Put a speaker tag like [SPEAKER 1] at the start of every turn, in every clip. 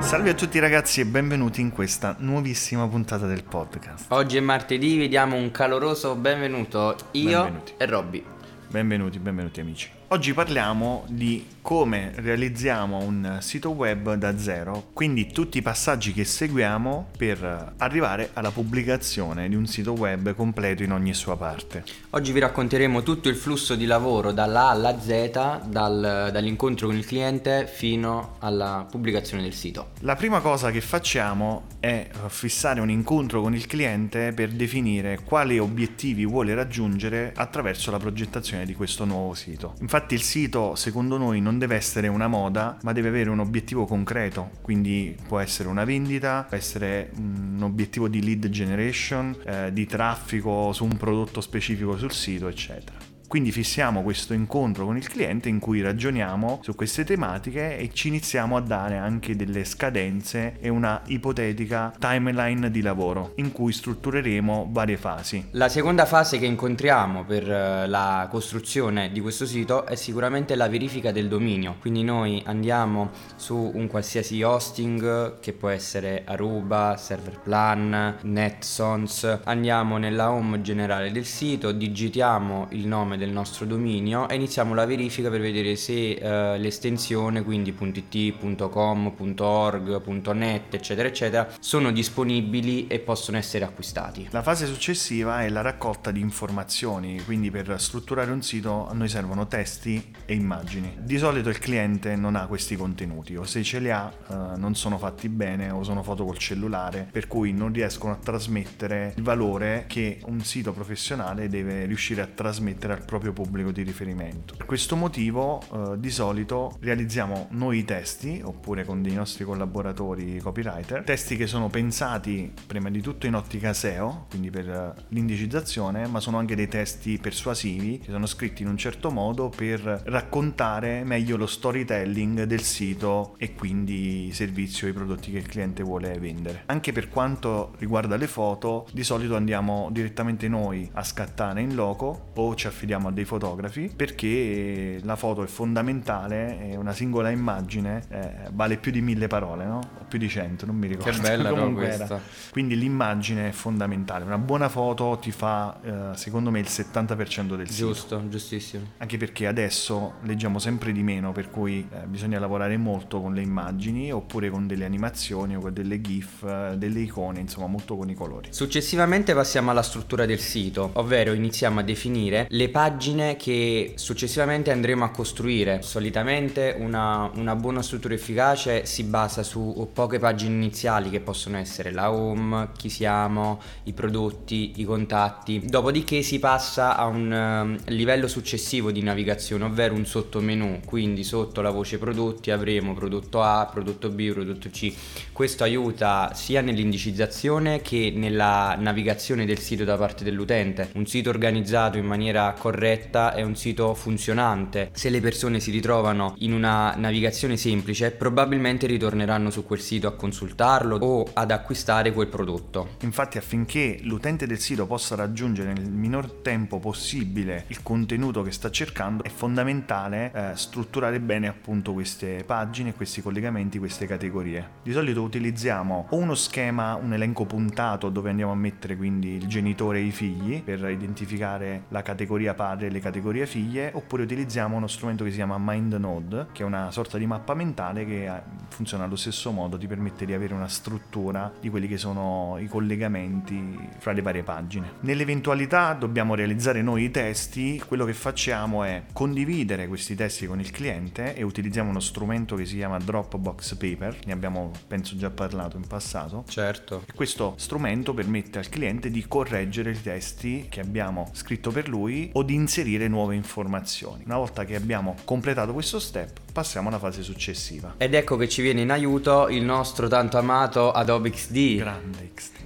[SPEAKER 1] Salve a tutti ragazzi e benvenuti in questa nuovissima puntata del podcast.
[SPEAKER 2] Oggi è martedì, vi diamo un caloroso benvenuto io
[SPEAKER 1] Benvenuti.
[SPEAKER 2] e Robby.
[SPEAKER 1] Benvenuti, benvenuti amici. Oggi parliamo di come realizziamo un sito web da zero, quindi tutti i passaggi che seguiamo per arrivare alla pubblicazione di un sito web completo in ogni sua parte.
[SPEAKER 2] Oggi vi racconteremo tutto il flusso di lavoro dalla A alla Z, dal- dall'incontro con il cliente fino alla pubblicazione del sito.
[SPEAKER 1] La prima cosa che facciamo è fissare un incontro con il cliente per definire quali obiettivi vuole raggiungere attraverso la progettazione di questo nuovo sito. Infatti il sito secondo noi non deve essere una moda, ma deve avere un obiettivo concreto, quindi può essere una vendita, può essere un obiettivo di lead generation, eh, di traffico su un prodotto specifico sul sito, eccetera. Quindi fissiamo questo incontro con il cliente in cui ragioniamo su queste tematiche e ci iniziamo a dare anche delle scadenze e una ipotetica timeline di lavoro in cui struttureremo varie fasi.
[SPEAKER 2] La seconda fase che incontriamo per eh, la costruzione di questo sito è sicuramente la verifica del dominio. Quindi noi andiamo su un qualsiasi hosting che può essere Aruba, Serverplan, NetSons, andiamo nella home generale del sito, digitiamo il nome del nostro dominio e iniziamo la verifica per vedere se eh, l'estensione, quindi .it, .com, .net, eccetera, eccetera, sono disponibili e possono essere acquistati.
[SPEAKER 1] La fase successiva è la raccolta di informazioni, quindi per strutturare un sito a noi servono testi e immagini. Di solito il cliente non ha questi contenuti o se ce li ha eh, non sono fatti bene o sono foto col cellulare, per cui non riescono a trasmettere il valore che un sito professionale deve riuscire a trasmettere al proprio pubblico di riferimento. Per questo motivo eh, di solito realizziamo noi i testi oppure con dei nostri collaboratori copywriter, testi che sono pensati prima di tutto in ottica SEO, quindi per eh, l'indicizzazione, ma sono anche dei testi persuasivi che sono scritti in un certo modo per raccontare meglio lo storytelling del sito e quindi i servizi o i prodotti che il cliente vuole vendere. Anche per quanto riguarda le foto, di solito andiamo direttamente noi a scattare in loco o ci affidiamo a dei fotografi perché la foto è fondamentale e una singola immagine eh, vale più di mille parole, no? O più di cento, non mi ricordo.
[SPEAKER 2] Che bella
[SPEAKER 1] Comunque era.
[SPEAKER 2] questa.
[SPEAKER 1] Quindi l'immagine è fondamentale. Una buona foto ti fa, eh, secondo me, il 70% del sito.
[SPEAKER 2] Giusto, giustissimo.
[SPEAKER 1] Anche perché adesso leggiamo sempre di meno, per cui eh, bisogna lavorare molto con le immagini oppure con delle animazioni o con delle GIF, eh, delle icone, insomma, molto con i colori.
[SPEAKER 2] Successivamente passiamo alla struttura del sito, ovvero iniziamo a definire le pagine che successivamente andremo a costruire. Solitamente una, una buona struttura efficace si basa su poche pagine iniziali che possono essere la home, chi siamo, i prodotti, i contatti. Dopodiché si passa a un ehm, livello successivo di navigazione, ovvero un sottomenu. Quindi sotto la voce prodotti avremo prodotto A, prodotto B, prodotto C. Questo aiuta sia nell'indicizzazione che nella navigazione del sito da parte dell'utente. Un sito organizzato in maniera corretta è un sito funzionante. Se le persone si ritrovano in una navigazione semplice, probabilmente ritorneranno su quel sito a consultarlo o ad acquistare quel prodotto.
[SPEAKER 1] Infatti affinché l'utente del sito possa raggiungere nel minor tempo possibile il contenuto che sta cercando è fondamentale eh, strutturare bene appunto queste pagine, questi collegamenti, queste categorie. Di solito utilizziamo o uno schema, un elenco puntato dove andiamo a mettere quindi il genitore e i figli per identificare la categoria padre e le categorie figlie oppure utilizziamo uno strumento che si chiama MindNode che è una sorta di mappa mentale che eh, funziona allo stesso modo, ti permette di avere una struttura di quelli che sono i collegamenti fra le varie pagine. Nell'eventualità dobbiamo realizzare noi i testi, quello che facciamo è condividere questi testi con il cliente e utilizziamo uno strumento che si chiama Dropbox Paper, ne abbiamo penso già parlato in passato.
[SPEAKER 2] Certo.
[SPEAKER 1] E questo strumento permette al cliente di correggere i testi che abbiamo scritto per lui o di inserire nuove informazioni. Una volta che abbiamo completato questo step, passiamo alla fase successiva.
[SPEAKER 2] Ed ecco che ci viene in aiuto il nostro tanto amato Adobe XD.
[SPEAKER 1] Grande grande.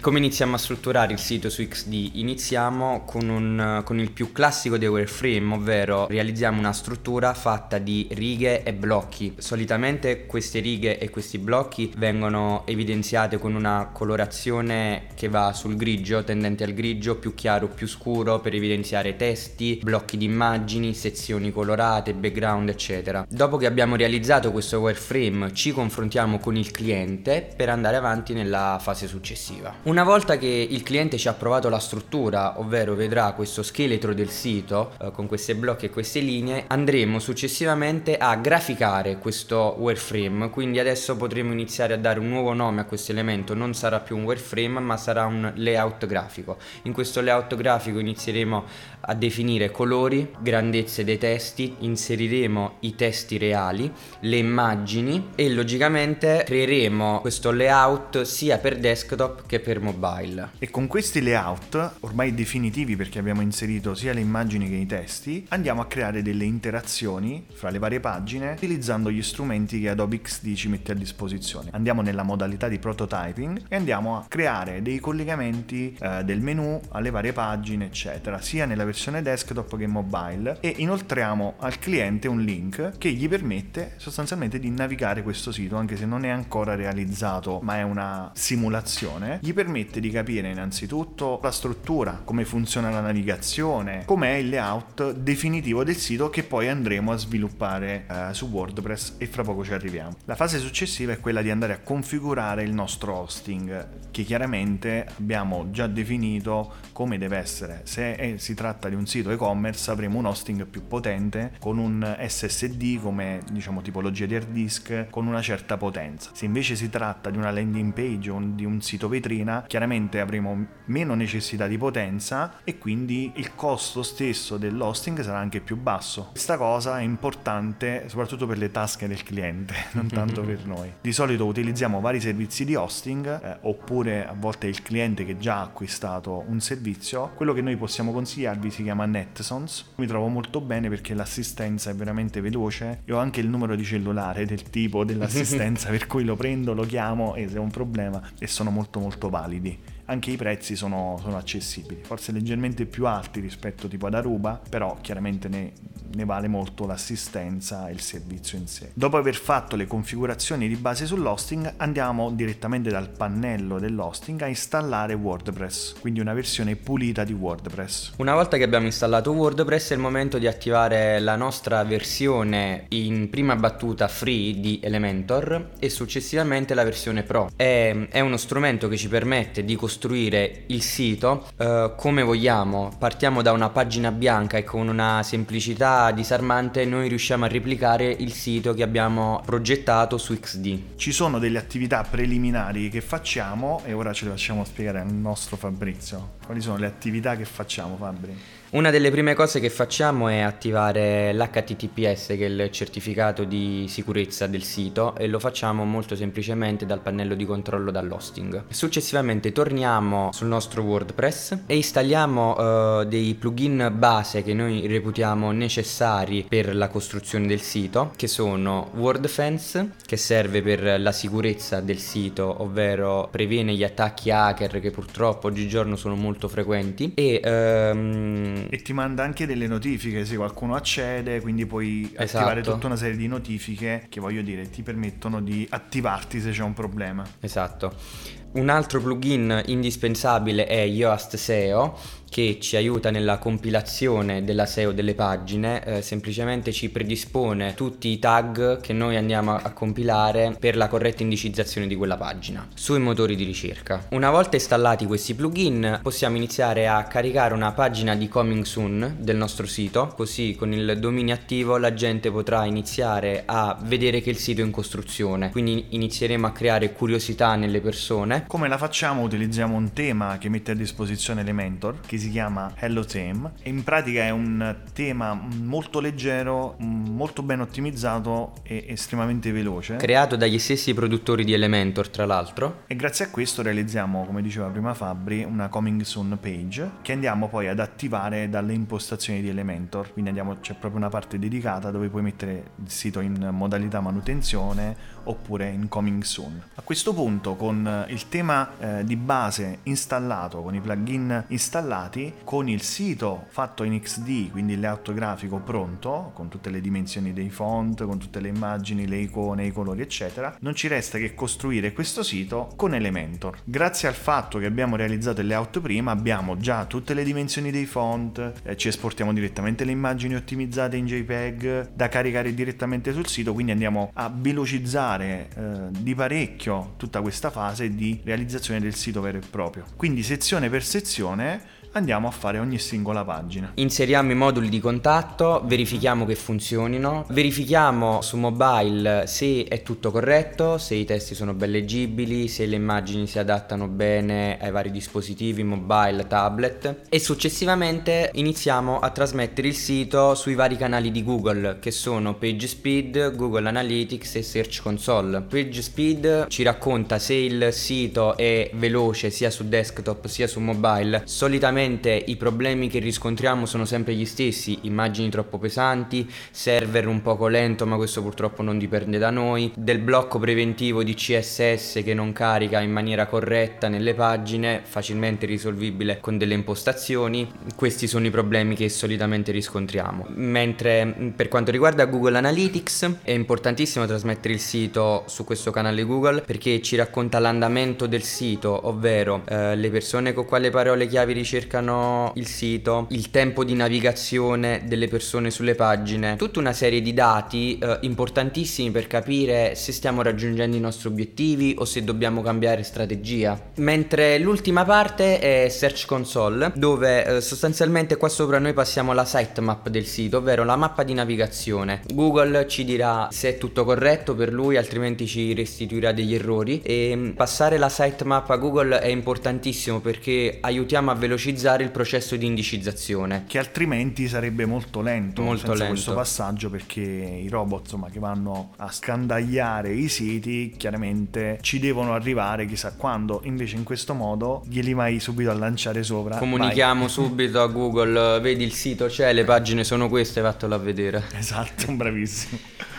[SPEAKER 2] Come iniziamo a strutturare il sito su XD? Iniziamo con, un, con il più classico dei wireframe, ovvero realizziamo una struttura fatta di righe e blocchi. Solitamente queste righe e questi blocchi vengono evidenziate con una colorazione che va sul grigio, tendente al grigio, più chiaro, più scuro, per evidenziare testi, blocchi di immagini, sezioni colorate, background, eccetera. Dopo che abbiamo realizzato questo wireframe, ci confrontiamo con il cliente per andare avanti nella fase successiva. Una volta che il cliente ci ha provato la struttura, ovvero vedrà questo scheletro del sito eh, con questi blocchi e queste linee, andremo successivamente a graficare questo wireframe, quindi adesso potremo iniziare a dare un nuovo nome a questo elemento, non sarà più un wireframe ma sarà un layout grafico. In questo layout grafico inizieremo a definire colori, grandezze dei testi, inseriremo i testi reali, le immagini e logicamente creeremo questo layout sia per desktop che per mobile.
[SPEAKER 1] E con questi layout, ormai definitivi perché abbiamo inserito sia le immagini che i testi, andiamo a creare delle interazioni fra le varie pagine utilizzando gli strumenti che Adobe XD ci mette a disposizione. Andiamo nella modalità di prototyping e andiamo a creare dei collegamenti eh, del menu alle varie pagine, eccetera, sia nella versione desktop che mobile e inoltriamo al cliente un link che gli permette sostanzialmente di navigare questo sito anche se non è ancora realizzato ma è una simulazione gli permette di capire innanzitutto la struttura come funziona la navigazione com'è il layout definitivo del sito che poi andremo a sviluppare eh, su WordPress e fra poco ci arriviamo la fase successiva è quella di andare a configurare il nostro hosting che chiaramente abbiamo già definito come deve essere se è, si tratta di un sito e-commerce avremo un hosting più potente con un SSD come diciamo tipologia di hard disk con una certa potenza. Se invece si tratta di una landing page o di un sito vetrina, chiaramente avremo meno necessità di potenza e quindi il costo stesso dell'hosting sarà anche più basso. Questa cosa è importante soprattutto per le tasche del cliente, non tanto per noi. Di solito utilizziamo vari servizi di hosting eh, oppure a volte il cliente che già ha acquistato un servizio, quello che noi possiamo consigliarvi si chiama Netsons. Mi trovo molto bene perché l'assistenza è veramente veloce e ho anche il numero di cellulare del tipo dell'assistenza per cui lo prendo, lo chiamo e se ho un problema e sono molto molto kali deh anche i prezzi sono, sono, accessibili, forse leggermente più alti rispetto tipo ad Aruba, però chiaramente ne, ne, vale molto l'assistenza e il servizio in sé. Dopo aver fatto le configurazioni di base sull'hosting, andiamo direttamente dal pannello dell'hosting a installare WordPress, quindi una versione pulita di WordPress.
[SPEAKER 2] Una volta che abbiamo installato WordPress è il momento di attivare la nostra versione in prima battuta free di Elementor e successivamente la versione Pro. È, è uno strumento che ci permette di costruire costruire il sito eh, come vogliamo. Partiamo da una pagina bianca e con una semplicità disarmante noi riusciamo a replicare il sito che abbiamo progettato su XD.
[SPEAKER 1] Ci sono delle attività preliminari che facciamo e ora ce le facciamo spiegare al nostro Fabrizio. Quali sono le attività che facciamo Fabri?
[SPEAKER 2] Una delle prime cose che facciamo è attivare l'HTTPS che è il certificato di sicurezza del sito e lo facciamo molto semplicemente dal pannello di controllo dall'hosting. Successivamente torniamo sul nostro WordPress e installiamo uh, dei plugin base che noi reputiamo necessari per la costruzione del sito che sono WordFence che serve per la sicurezza del sito ovvero previene gli attacchi hacker che purtroppo oggigiorno sono molto frequenti e um,
[SPEAKER 1] e ti manda anche delle notifiche se qualcuno accede, quindi puoi esatto. attivare tutta una serie di notifiche che voglio dire ti permettono di attivarti se c'è un problema.
[SPEAKER 2] Esatto. Un altro plugin indispensabile è Yoast SEO che ci aiuta nella compilazione della SEO delle pagine, eh, semplicemente ci predispone tutti i tag che noi andiamo a, compilare per la corretta indicizzazione di quella pagina sui motori di ricerca. Una volta installati questi plugin possiamo iniziare a caricare una pagina di coming soon del nostro sito, così con il dominio attivo la gente potrà iniziare a vedere che il sito è in costruzione, quindi inizieremo a creare curiosità nelle persone.
[SPEAKER 1] Come la facciamo? Utilizziamo un tema che mette a disposizione Elementor che si chiama Hello Theme e in pratica è un tema molto leggero, molto ben ottimizzato e estremamente veloce.
[SPEAKER 2] Creato dagli stessi produttori di Elementor tra l'altro.
[SPEAKER 1] E grazie a questo realizziamo, come diceva prima Fabri, una coming soon page che andiamo poi ad attivare dalle impostazioni di Elementor. Quindi andiamo, c'è proprio una parte dedicata dove puoi mettere il sito in modalità manutenzione oppure in coming soon. A questo punto con il tema eh, di base installato con i plugin installati, con il sito fatto in XD, quindi il layout grafico pronto, con tutte le dimensioni dei font, con tutte le immagini, le icone, i colori, eccetera, non ci resta che costruire questo sito con Elementor. Grazie al fatto che abbiamo realizzato il layout prima, abbiamo già tutte le dimensioni dei font, eh, ci esportiamo direttamente le immagini ottimizzate in JPEG da caricare direttamente sul sito, quindi andiamo a velocizzare eh, di parecchio tutta questa fase di realizzazione del sito vero e proprio. Quindi sezione per sezione andiamo a fare ogni singola pagina.
[SPEAKER 2] Inseriamo i moduli di contatto, verifichiamo che funzionino, verifichiamo su mobile se è tutto corretto, se i testi sono ben leggibili, se le immagini si adattano bene ai vari dispositivi mobile, tablet e successivamente iniziamo a trasmettere il sito sui vari canali di Google che sono PageSpeed, Google Analytics e Search Console. PageSpeed ci racconta se il sito è veloce sia su desktop sia su mobile. Solitamente Ovviamente i problemi che riscontriamo sono sempre gli stessi, immagini troppo pesanti, server un poco lento ma questo purtroppo non dipende da noi, del blocco preventivo di CSS che non carica in maniera corretta nelle pagine, facilmente risolvibile con delle impostazioni, questi sono i problemi che solitamente riscontriamo. Mentre per quanto riguarda Google Analytics è importantissimo trasmettere il sito su questo canale Google perché ci racconta l'andamento del sito, ovvero eh, le persone con quale parole chiavi ricercano cercano il sito, il tempo di navigazione delle persone sulle pagine, tutta una serie di dati eh, importantissimi per capire se stiamo raggiungendo i nostri obiettivi o se dobbiamo cambiare strategia. Mentre l'ultima parte è Search Console, dove eh, sostanzialmente qua sopra noi passiamo la sitemap del sito, ovvero la mappa di navigazione. Google ci dirà se è tutto corretto per lui, altrimenti ci restituirà degli errori e mm, passare la sitemap a Google è importantissimo perché aiutiamo a velocizzare velocizzare il processo di indicizzazione.
[SPEAKER 1] Che altrimenti sarebbe molto lento molto lento. questo passaggio perché i robot insomma, che vanno a scandagliare i siti chiaramente ci devono arrivare chissà quando, invece in questo modo glieli vai subito a lanciare sopra.
[SPEAKER 2] Comunichiamo vai. subito a Google, vedi il sito c'è, le pagine sono queste, vattelo a vedere.
[SPEAKER 1] Esatto, bravissimo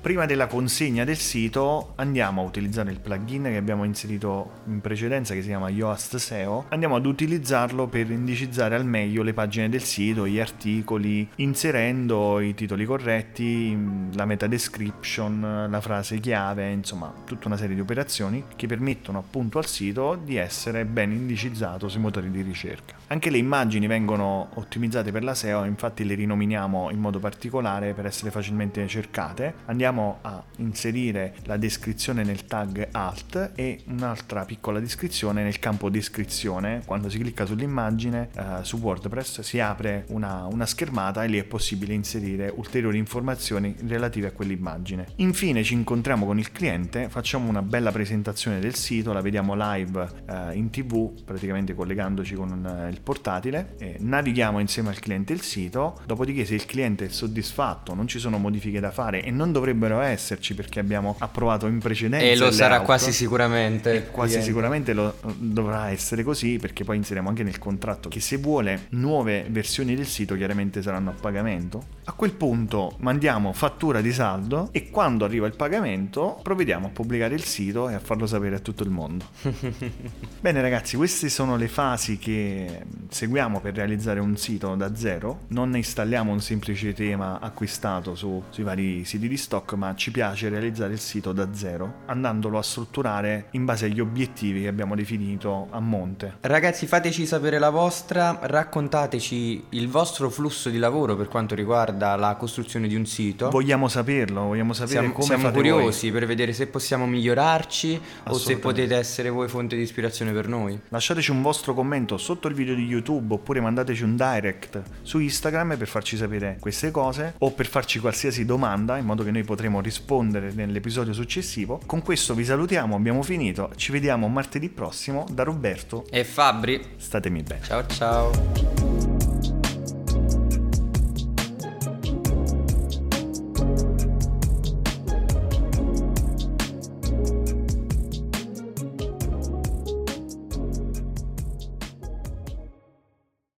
[SPEAKER 1] prima della consegna del sito andiamo a utilizzare il plugin che abbiamo inserito in precedenza che si chiama Yoast SEO, andiamo ad utilizzarlo per indicizzare al meglio le pagine del sito, gli articoli, inserendo i titoli corretti, la meta description, la frase chiave, insomma tutta una serie di operazioni che permettono appunto al sito di essere ben indicizzato sui motori di ricerca. Anche le immagini vengono ottimizzate per la SEO, infatti le rinominiamo in modo particolare per essere facilmente cercate. Andiamo andiamo a inserire la descrizione nel tag alt e un'altra piccola descrizione nel campo descrizione. Quando si clicca sull'immagine eh, su WordPress si apre una, una schermata e lì è possibile inserire ulteriori informazioni relative a quell'immagine. Infine ci incontriamo con il cliente, facciamo una bella presentazione del sito, la vediamo live eh, in tv, praticamente collegandoci con eh, il portatile, navighiamo insieme al cliente il sito, dopodiché se il cliente è soddisfatto, non ci sono modifiche da fare e non dovrebbe dovrebbero esserci perché abbiamo approvato in precedenza.
[SPEAKER 2] E lo sarà quasi sicuramente.
[SPEAKER 1] E quasi sicuramente lo dovrà essere così perché poi inseriamo anche nel contratto che se vuole nuove versioni del sito chiaramente saranno a pagamento. A quel punto mandiamo fattura di saldo e quando arriva il pagamento provvediamo a pubblicare il sito e a farlo sapere a tutto il mondo. Bene ragazzi, queste sono le fasi che seguiamo per realizzare un sito da zero. Non installiamo un semplice tema acquistato su, sui vari siti di stock TikTok, ma ci piace realizzare il sito da zero, andandolo a strutturare in base agli obiettivi che abbiamo definito a monte.
[SPEAKER 2] Ragazzi, fateci sapere la vostra, raccontateci il vostro flusso di lavoro per quanto riguarda la costruzione di un sito.
[SPEAKER 1] Vogliamo saperlo, vogliamo sapere
[SPEAKER 2] siamo,
[SPEAKER 1] come
[SPEAKER 2] siamo curiosi voi. per vedere se possiamo migliorarci o se potete essere voi fonte di ispirazione per noi.
[SPEAKER 1] Lasciateci un vostro commento sotto il video di YouTube oppure mandateci un direct su Instagram per farci sapere queste cose o per farci qualsiasi domanda in modo che noi potremo rispondere nell'episodio successivo. Con questo vi salutiamo, abbiamo finito. Ci vediamo martedì prossimo da Roberto
[SPEAKER 2] e Fabri.
[SPEAKER 1] Statemi bene.
[SPEAKER 2] Ciao ciao.